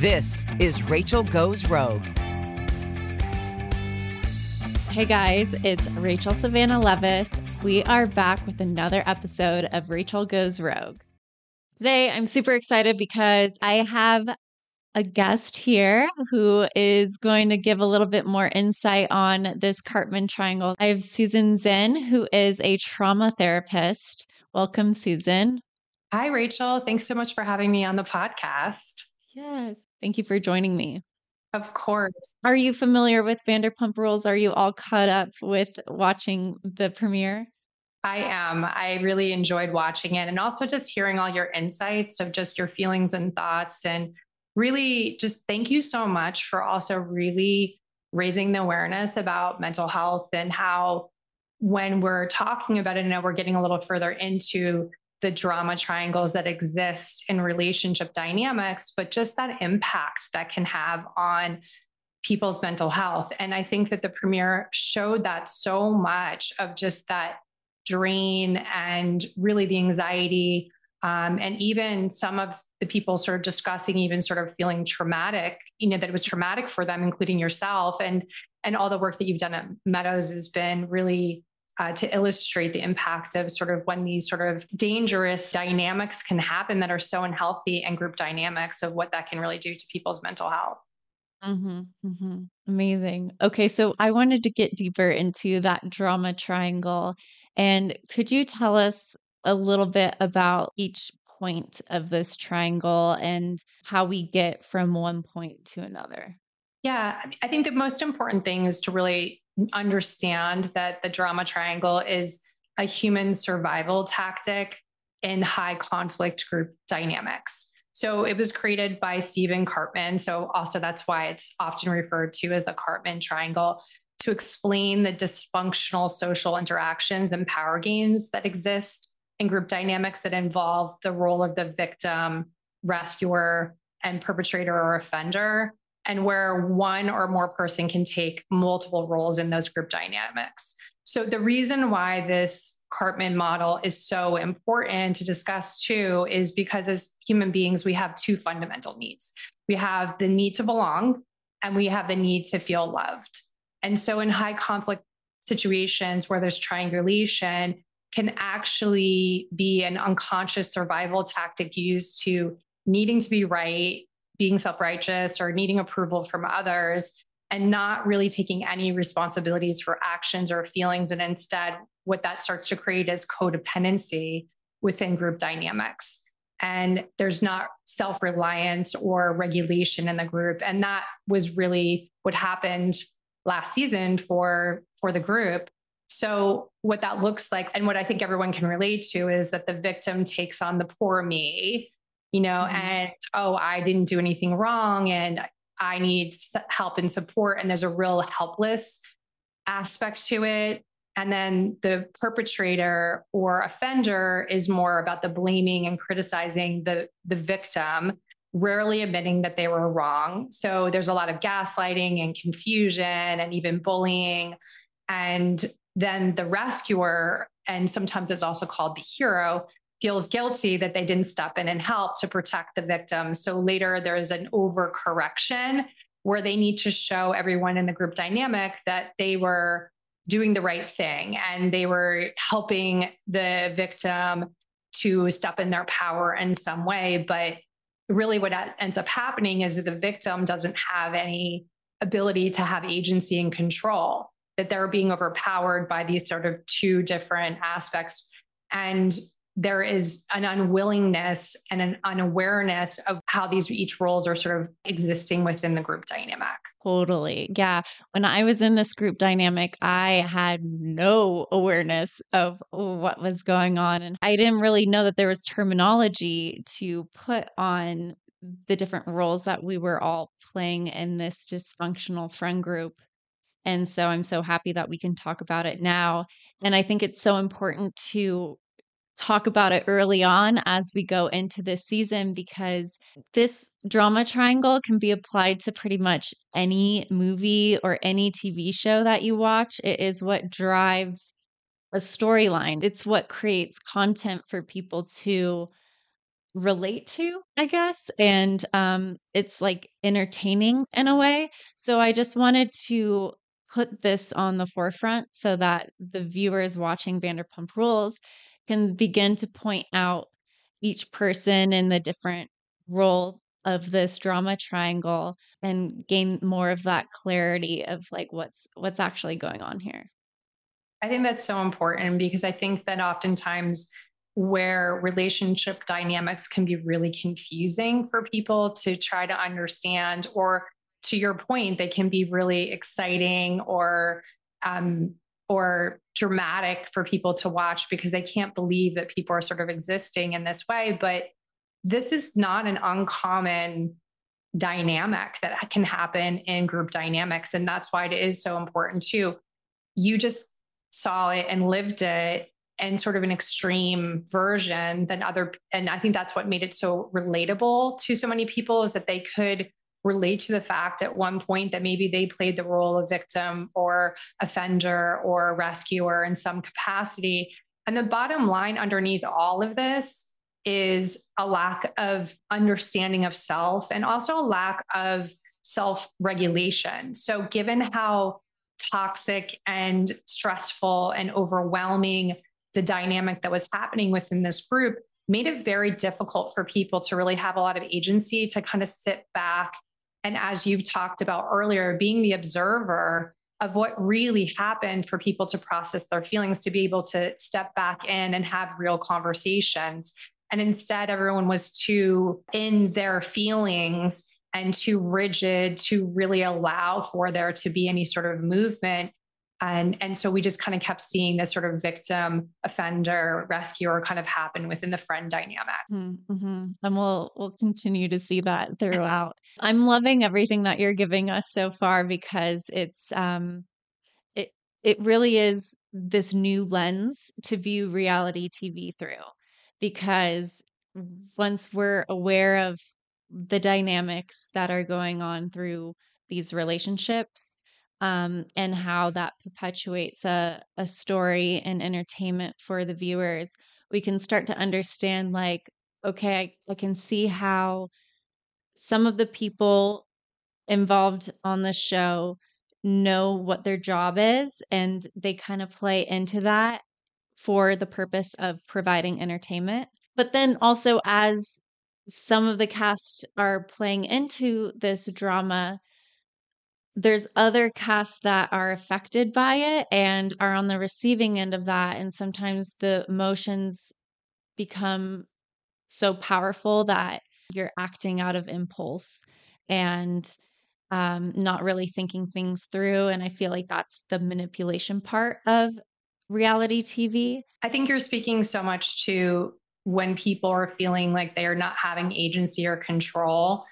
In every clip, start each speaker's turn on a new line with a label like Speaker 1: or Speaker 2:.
Speaker 1: This is Rachel Goes Rogue.
Speaker 2: Hey guys, it's Rachel Savannah Levis. We are back with another episode of Rachel Goes Rogue. Today, I'm super excited because I have a guest here who is going to give a little bit more insight on this Karpman triangle. I have Susan Zinn, who is a trauma therapist. Welcome, Susan.
Speaker 3: Hi, Rachel. Thanks so much for having me on the podcast.
Speaker 2: Yes. Thank you for joining me.
Speaker 3: Of course.
Speaker 2: Are you familiar with Vanderpump Rules? Are you all caught up with watching the premiere?
Speaker 3: I am. I really enjoyed watching it and also just hearing all your insights of just your feelings and thoughts. And really, just thank you so much for also really raising the awareness about mental health and how, when we're talking about it, and we're getting a little further into the drama triangles that exist in relationship dynamics, but just that impact that can have on people's mental health. And I think that the premiere showed that so much of just that drain and really the anxiety. Um, and even some of the people sort of discussing even sort of feeling traumatic, you know, that it was traumatic for them, including yourself. And and all the work that you've done at Meadows has been really uh, to illustrate the impact of sort of when these sort of dangerous dynamics can happen that are so unhealthy and group dynamics of what that can really do to people's mental health.
Speaker 2: Mm-hmm, mm-hmm. Amazing. Okay, so I wanted to get deeper into that drama triangle. And could you tell us a little bit about each point of this triangle and how we get from one point to another?
Speaker 3: Yeah, I think the most important thing is to really understand that the drama triangle is a human survival tactic in high conflict group dynamics. So it was created by Stephen Karpman. So also that's why it's often referred to as the Karpman triangle to explain the dysfunctional social interactions and power games that exist in group dynamics that involve the role of the victim, rescuer, and perpetrator or offender and where one or more person can take multiple roles in those group dynamics. So the reason why this Karpman model is so important to discuss too is because as human beings, we have two fundamental needs. We have the need to belong and we have the need to feel loved. And so in high conflict situations where there's triangulation can actually be an unconscious survival tactic used to needing to be right being self righteous or needing approval from others and not really taking any responsibilities for actions or feelings. And instead, what that starts to create is codependency within group dynamics. And there's not self reliance or regulation in the group. And that was really what happened last season for, for the group. So, what that looks like, and what I think everyone can relate to, is that the victim takes on the poor me you know, mm-hmm. and oh, I didn't do anything wrong and I need help and support. And there's a real helpless aspect to it. And then the perpetrator or offender is more about the blaming and criticizing the, the victim, rarely admitting that they were wrong. So there's a lot of gaslighting and confusion and even bullying. And then the rescuer, and sometimes it's also called the hero, feels guilty that they didn't step in and help to protect the victim. So later there's an overcorrection where they need to show everyone in the group dynamic that they were doing the right thing and they were helping the victim to step in their power in some way. But really, what ends up happening is that the victim doesn't have any ability to have agency and control, that they're being overpowered by these sort of two different aspects. And there is an unwillingness and an unawareness of how these each roles are sort of existing within the group dynamic.
Speaker 2: Totally. Yeah. When I was in this group dynamic, I had no awareness of what was going on. And I didn't really know that there was terminology to put on the different roles that we were all playing in this dysfunctional friend group. And so I'm so happy that we can talk about it now. And I think it's so important to talk about it early on as we go into this season because this drama triangle can be applied to pretty much any movie or any TV show that you watch. It is what drives a storyline, it's what creates content for people to relate to, I guess. And um, it's like entertaining in a way. So I just wanted to put this on the forefront so that the viewers watching Vanderpump Rules can begin to point out each person in the different role of this drama triangle and gain more of that clarity of like what's what's actually going on here.
Speaker 3: I think that's so important because I think that oftentimes where relationship dynamics can be really confusing for people to try to understand or to your point they can be really exciting or um, or dramatic for people to watch because they can't believe that people are sort of existing in this way. But this is not an uncommon dynamic that can happen in group dynamics. And that's why it is so important too. You just saw it and lived it and sort of an extreme version than other and i think that's what made it so relatable to so many people is that they could relate to the fact at one point that maybe they played the role of victim or offender or rescuer in some capacity. And the bottom line underneath all of this is a lack of understanding of self and also a lack of self regulation. So, given how toxic and stressful and overwhelming the dynamic that was happening within this group, made it very difficult for people to really have a lot of agency to kind of sit back and as you've talked about earlier, being the observer of what really happened for people to process their feelings, to be able to step back in and have real conversations. And instead, everyone was too in their feelings and too rigid to really allow for there to be any sort of movement and and so we just kind of kept seeing this sort of victim offender rescuer kind of happen within the friend dynamic.
Speaker 2: Mm-hmm. and we'll we'll continue to see that throughout. I'm loving everything that you're giving us so far because it's um it it really is this new lens to view reality tv through. Because once we're aware of the dynamics that are going on through these relationships um, and how that perpetuates a, a story and entertainment for the viewers, we can start to understand like, okay, I, I can see how some of the people involved on the show know what their job is and they kind of play into that for the purpose of providing entertainment. But then also, as some of the cast are playing into this drama, there's other casts that are affected by it and are on the receiving end of that and sometimes the emotions become so powerful that you're acting out of impulse and um, not really thinking things through and i feel like that's the manipulation part of reality tv
Speaker 3: i think you're speaking so much to when people are feeling like they are not having agency or control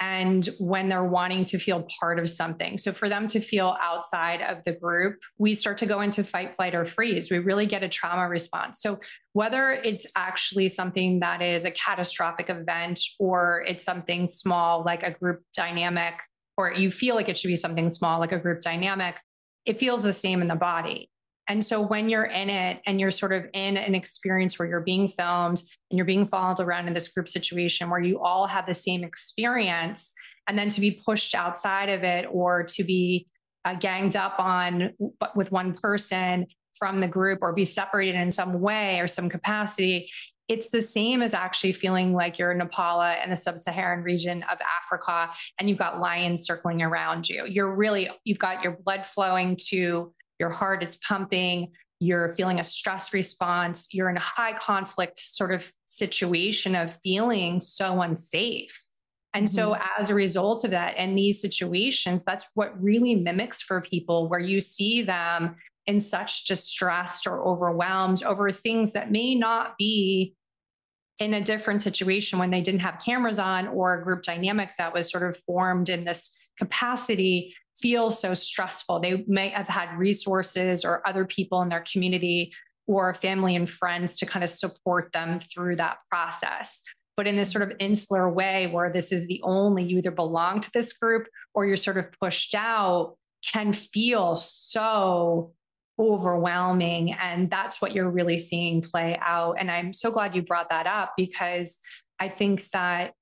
Speaker 3: and when they're wanting to feel part of something. So for them to feel outside of the group, we start to go into fight, flight, or freeze. We really get a trauma response. So whether it's actually something that is a catastrophic event or it's something small like a group dynamic, or you feel like it should be something small like a group dynamic, it feels the same in the body. And so when you're in it and you're sort of in an experience where you're being filmed and you're being followed around in this group situation where you all have the same experience, and then to be pushed outside of it or to be uh, ganged up on with one person from the group or be separated in some way or some capacity, it's the same as actually feeling like you're in Nepal and the sub-Saharan region of Africa and you've got lions circling around you. You're really, you've got your blood flowing to your heart is pumping, you're feeling a stress response, you're in a high conflict sort of situation of feeling so unsafe. And mm-hmm. so, as a result of that, in these situations, that's what really mimics for people where you see them in such distressed or overwhelmed over things that may not be in a different situation when they didn't have cameras on or a group dynamic that was sort of formed in this capacity feel so stressful. They may have had resources or other people in their community or family and friends to kind of support them through that process. But in this sort of insular way, where this is the only, you either belong to this group or you're sort of pushed out, can feel so overwhelming. And that's what you're really seeing play out. And I'm so glad you brought that up because I think that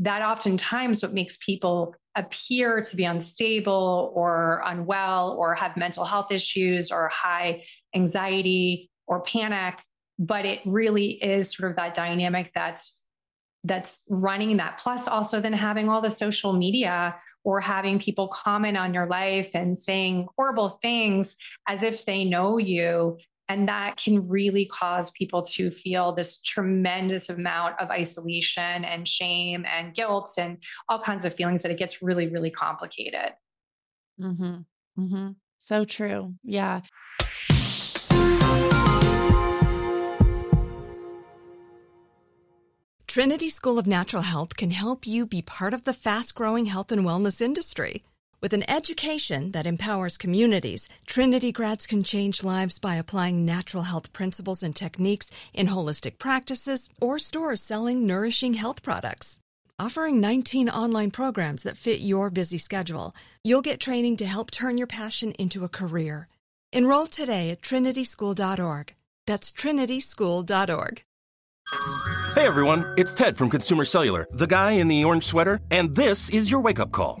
Speaker 3: that oftentimes what makes people appear to be unstable or unwell or have mental health issues or high anxiety or panic but it really is sort of that dynamic that's that's running that. Plus also then having all the social media or having people comment on your life and saying horrible things as if they know you and that can really cause people to feel this tremendous amount of isolation and shame and guilt and all kinds of feelings that it gets really, really complicated.
Speaker 2: Mm-hmm. Mm-hmm. So true. Yeah.
Speaker 4: Trinity School of Natural Health can help you be part of the fast growing health and wellness industry. With an education that empowers communities, Trinity grads can change lives by applying natural health principles and techniques in holistic practices or stores selling nourishing health products. Offering 19 online programs that fit your busy schedule, you'll get training to help turn your passion into a career. Enroll today at trinityschool.org. That's trinityschool.org.
Speaker 5: Hey everyone, it's Ted from Consumer Cellular, the guy in the orange sweater, and this is your wake up call.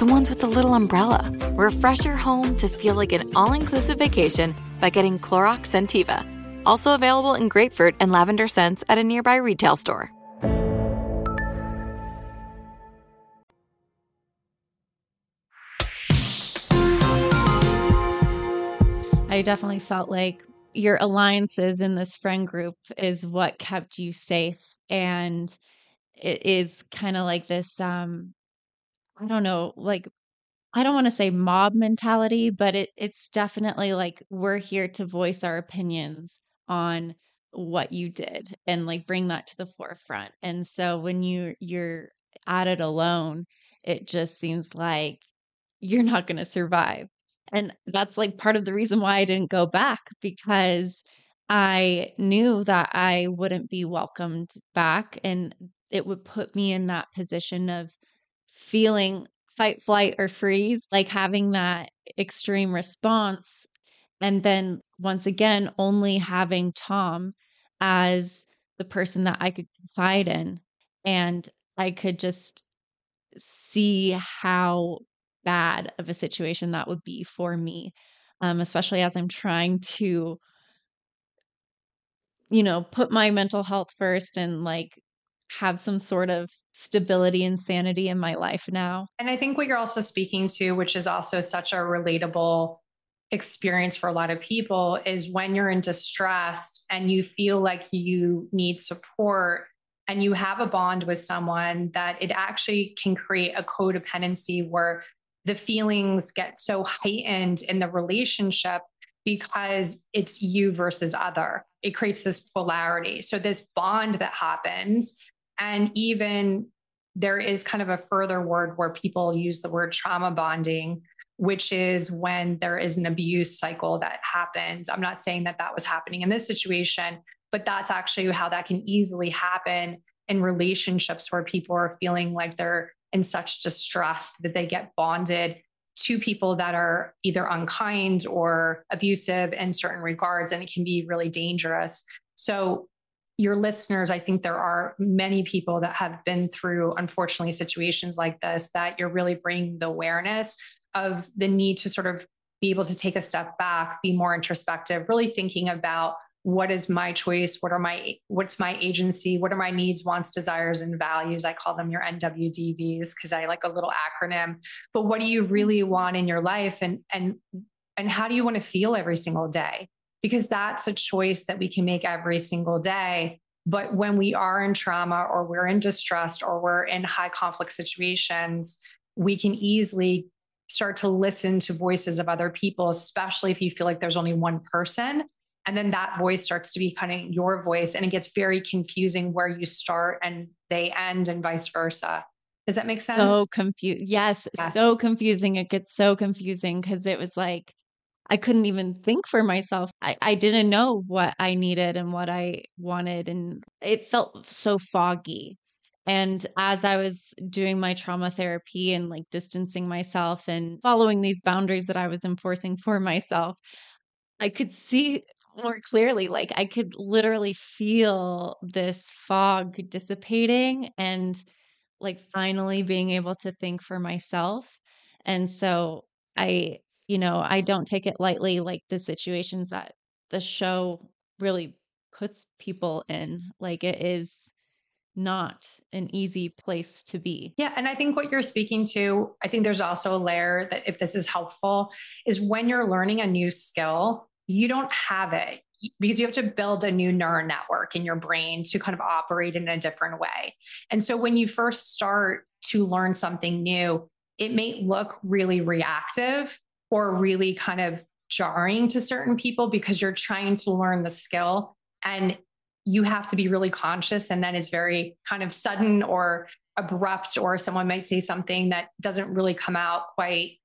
Speaker 6: the ones with the little umbrella. Refresh your home to feel like an all inclusive vacation by getting Clorox Scentiva. Also available in grapefruit and lavender scents at a nearby retail store.
Speaker 2: I definitely felt like your alliances in this friend group is what kept you safe. And it is kind of like this um I don't know, like I don't want to say mob mentality, but it it's definitely like we're here to voice our opinions on what you did and like bring that to the forefront. And so when you you're at it alone, it just seems like you're not going to survive. And that's like part of the reason why I didn't go back because I knew that I wouldn't be welcomed back and it would put me in that position of feeling fight, flight, or freeze, like having that extreme response. And then once again, only having Tom as the person that I could confide in. And I could just see how bad of a situation that would be for me, um, especially as I'm trying to, you know, put my mental health first and like have some sort of stability and sanity in my life now.
Speaker 3: And I think what you're also speaking to, which is also such a relatable experience for a lot of people, is when you're in distress and you feel like you need support and you have a bond with someone that it actually can create a codependency where the feelings get so heightened in the relationship because it's you versus other. It creates this polarity. So, this bond that happens and even there is kind of a further word where people use the word trauma bonding, which is when there is an abuse cycle that happens. I'm not saying that that was happening in this situation, but that's actually how that can easily happen in relationships where people are feeling like they're in such distress that they get bonded to people that are either unkind or abusive in certain regards, and it can be really dangerous. So, your listeners, I think there are many people that have been through, unfortunately, situations like this that you're really bringing the awareness of the need to sort of be able to take a step back, be more introspective, really thinking about what is my choice what are my what's my agency what are my needs wants desires and values? I call them your nwdvs because i like a little acronym. But what do you really want in your life? And and and how do you want to feel every single day because that's a choice that we can make every single day. But when we are in trauma or we're in distress or we're in high conflict situations, we can easily start to listen to voices of other people, especially if you feel like there's only one person. And then that voice starts to be kind of your voice. And it gets very confusing where you start and they end, and vice versa. Does that make sense?
Speaker 2: So confused. Yes, yeah. so confusing. It gets so confusing because it was like, I couldn't even think for myself. I, I didn't know what I needed and what I wanted. And it felt so foggy. And as I was doing my trauma therapy and like distancing myself and following these boundaries that I was enforcing for myself, I could see more clearly. Like I could literally feel this fog dissipating and like finally being able to think for myself. And so I you know, I don't take it lightly, like the situations that the show really puts people in. Like it is not an easy place to be.
Speaker 3: Yeah. And I think what you're speaking to, I think there's also a layer that if this is helpful, is when you're learning a new skill, you don't have it because you have to build a new neural network in your brain to kind of operate in a different way. And so when you first start to learn something new, it may look really reactive or really kind of jarring to certain people because you're trying to learn the skill and you have to be really conscious. And then it's very kind of sudden or abrupt or someone might say something that doesn't really come out quite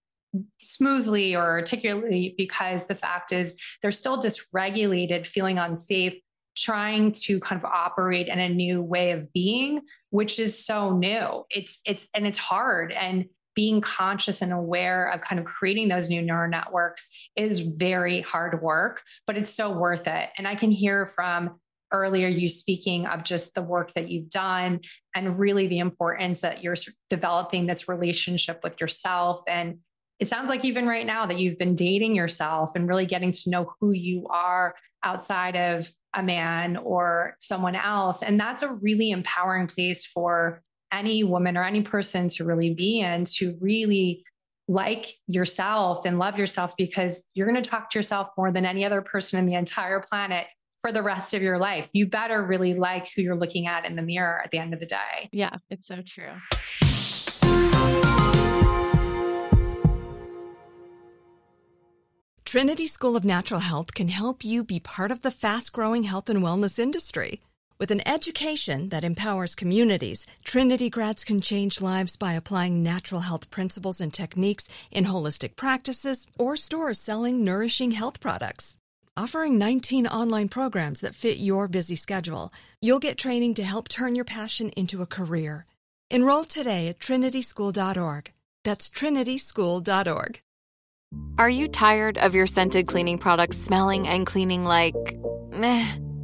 Speaker 3: smoothly or articulately because the fact is they're still dysregulated feeling unsafe trying to kind of operate in a new way of being which is so new. It's it's and it's hard. And being conscious and aware of kind of creating those new neural networks is very hard work, but it's so worth it. And I can hear from earlier you speaking of just the work that you've done and really the importance that you're developing this relationship with yourself. And it sounds like even right now that you've been dating yourself and really getting to know who you are outside of a man or someone else. And that's a really empowering place for any woman or any person to really be in to really like yourself and love yourself because you're going to talk to yourself more than any other person in the entire planet for the rest of your life. You better really like who you're looking at in the mirror at the end of the day.
Speaker 2: Yeah, it's so true.
Speaker 4: Trinity School of Natural Health can help you be part of the fast growing health and wellness industry. With an education that empowers communities, Trinity grads can change lives by applying natural health principles and techniques in holistic practices or stores selling nourishing health products. Offering 19 online programs that fit your busy schedule, you'll get training to help turn your passion into a career. Enroll today at trinityschool.org. That's trinityschool.org.
Speaker 6: Are you tired of your scented cleaning products smelling and cleaning like meh?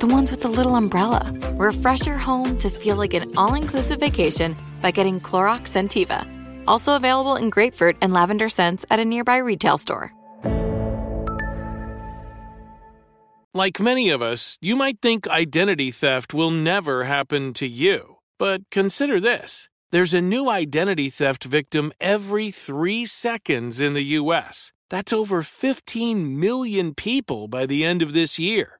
Speaker 6: The ones with the little umbrella. Refresh your home to feel like an all inclusive vacation by getting Clorox Scentiva. Also available in grapefruit and lavender scents at a nearby retail store.
Speaker 7: Like many of us, you might think identity theft will never happen to you. But consider this there's a new identity theft victim every three seconds in the U.S. That's over 15 million people by the end of this year,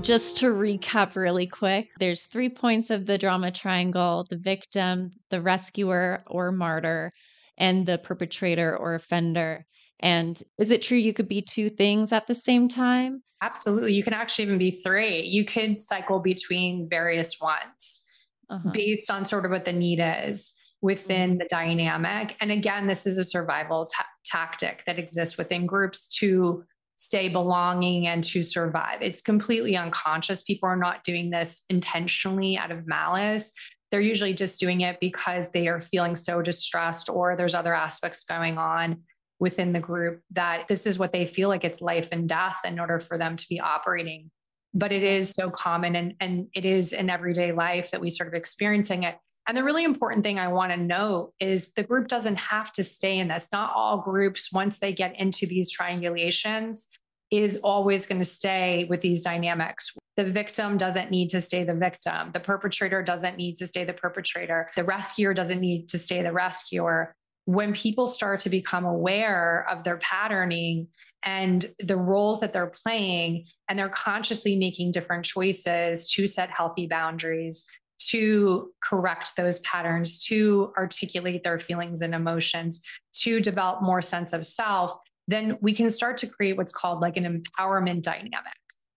Speaker 2: Just to recap really quick, there's three points of the drama triangle the victim, the rescuer or martyr, and the perpetrator or offender. And is it true you could be two things at the same time?
Speaker 3: Absolutely. You can actually even be three. You could cycle between various ones uh-huh. based on sort of what the need is within mm-hmm. the dynamic. And again, this is a survival t- tactic that exists within groups to stay belonging and to survive. It's completely unconscious. People are not doing this intentionally out of malice they're usually just doing it because they are feeling so distressed or there's other aspects going on within the group that this is what they feel like it's life and death in order for them to be operating but it is so common and and it is in everyday life that we sort of experiencing it and the really important thing i want to note is the group doesn't have to stay in this not all groups once they get into these triangulations is always going to stay with these dynamics the victim doesn't need to stay the victim. The perpetrator doesn't need to stay the perpetrator. The rescuer doesn't need to stay the rescuer. When people start to become aware of their patterning and the roles that they're playing, and they're consciously making different choices to set healthy boundaries, to correct those patterns, to articulate their feelings and emotions, to develop more sense of self, then we can start to create what's called like an empowerment dynamic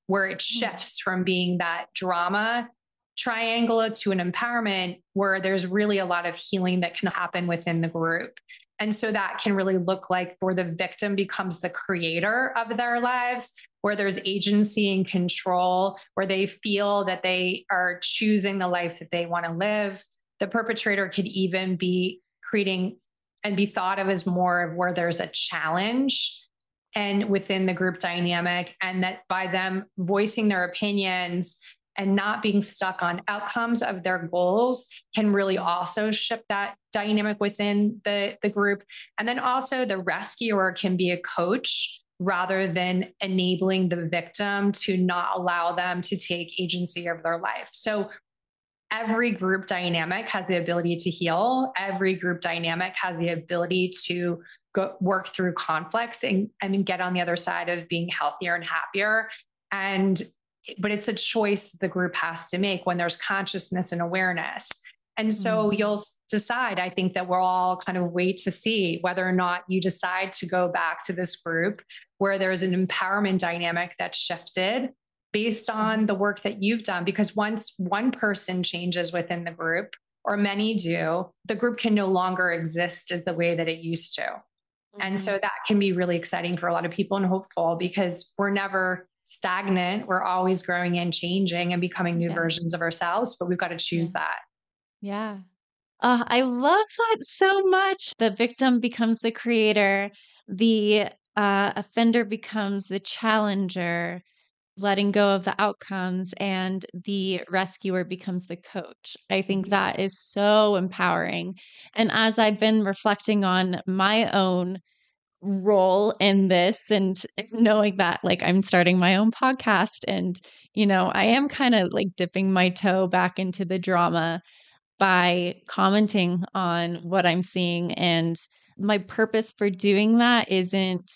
Speaker 3: where it hmm. shifts from being that drama triangle to an empowerment where there's really a lot of healing that can happen within the group. And so that can really look like where the victim becomes the creator of their lives, where there's agency and control, where they feel that they are choosing the life that they want to live. The perpetrator could even be creating and be thought of as more of where there's a challenge and within the group dynamic, and that by them voicing their opinions and not being stuck on outcomes of their goals can really also shift that dynamic within the, the group. And then also the rescuer can be a coach rather than enabling the victim to not allow them to take agency of their life. So every group dynamic has the ability to heal. Every group dynamic has the ability to go work through conflicts and I mean get on the other side of being healthier and happier. And but it's a choice the group has to make when there's consciousness and awareness. And so mm-hmm. you'll decide, I think that we'll all kind of wait to see whether or not you decide to go back to this group where there's an empowerment dynamic that's shifted based on mm-hmm. the work that you've done. Because once one person changes within the group, or many do, the group can no longer exist as the way that it used to. Mm-hmm. And so that can be really exciting for a lot of people and hopeful because we're never stagnant. We're always growing and changing and becoming new yeah. versions of ourselves, but we've got to choose
Speaker 2: yeah.
Speaker 3: that.
Speaker 2: Yeah. Uh, I love that so much. The victim becomes the creator, the uh, offender becomes the challenger, letting go of the outcomes, and the rescuer becomes the coach. I think that is so empowering. And as I've been reflecting on my own role in this and knowing that like I'm starting my own podcast and you know I am kind of like dipping my toe back into the drama by commenting on what I'm seeing and my purpose for doing that isn't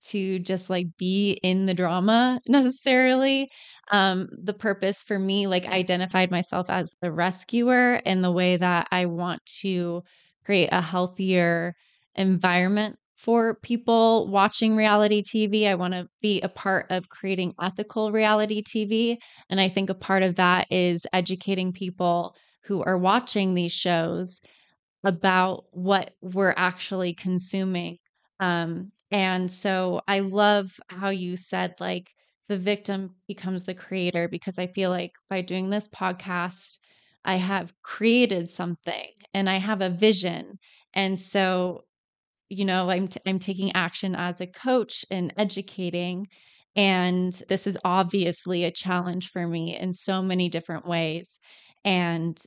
Speaker 2: to just like be in the drama necessarily um the purpose for me like identified myself as the rescuer in the way that I want to create a healthier environment for people watching reality TV. I want to be a part of creating ethical reality TV. And I think a part of that is educating people who are watching these shows about what we're actually consuming. Um, and so I love how you said, like, the victim becomes the creator because I feel like by doing this podcast, I have created something and I have a vision. And so you know i'm t- i'm taking action as a coach and educating and this is obviously a challenge for me in so many different ways and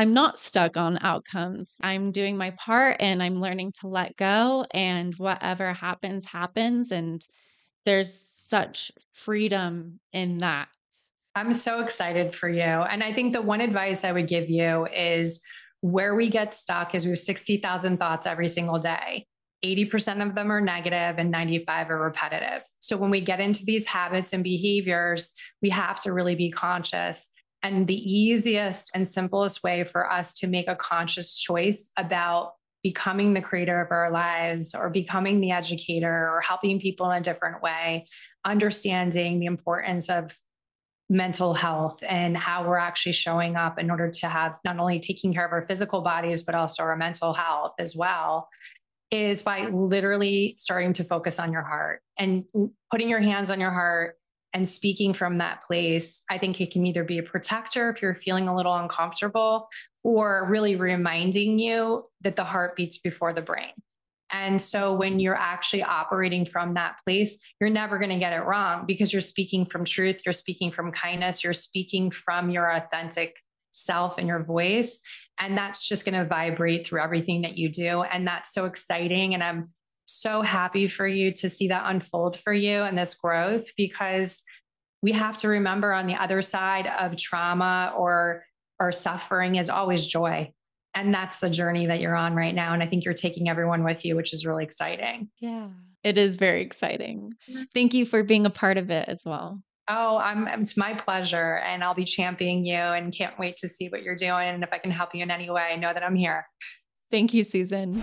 Speaker 2: i'm not stuck on outcomes i'm doing my part and i'm learning to let go and whatever happens happens and there's such freedom in that
Speaker 3: i'm so excited for you and i think the one advice i would give you is where we get stuck is we have 60,000 thoughts every single day. 80% of them are negative and 95 are repetitive. So when we get into these habits and behaviors, we have to really be conscious. And the easiest and simplest way for us to make a conscious choice about becoming the creator of our lives or becoming the educator or helping people in a different way, understanding the importance of mental health and how we're actually showing up in order to have not only taking care of our physical bodies, but also our mental health as well, is by literally starting to focus on your heart and putting your hands on your heart and speaking from that place. I think it can either be a protector if you're feeling a little uncomfortable or really reminding you that the heart beats before the brain. And so when you're actually operating from that place, you're never going to get it wrong because you're speaking from truth, you're speaking from kindness, you're speaking from your authentic self and your voice. And that's just going to vibrate through everything that you do. And that's so exciting. And I'm so happy for you to see that unfold for you and this growth because we have to remember on the other side of trauma or or suffering is always joy. And that's the journey that you're on right now. And i think you're taking everyone with you which is really exciting.
Speaker 2: Yeah it is very exciting. Thank you for being a part of it as well.
Speaker 3: Oh i'm it's my pleasure. And i'll be championing you and can't wait to see what you're doing and if i can help you in any way know that i'm here.
Speaker 2: Thank you susan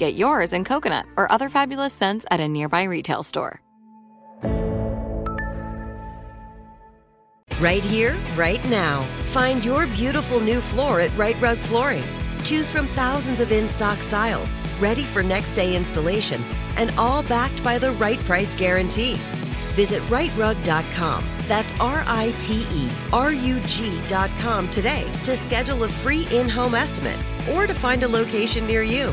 Speaker 6: Get yours in coconut or other fabulous scents at a nearby retail store.
Speaker 8: Right here, right now. Find your beautiful new floor at Rite Rug Flooring. Choose from thousands of in stock styles, ready for next day installation, and all backed by the right price guarantee Visit riterug.com. That's R I T E R U G.com today to schedule a free in home estimate or to find a location near you.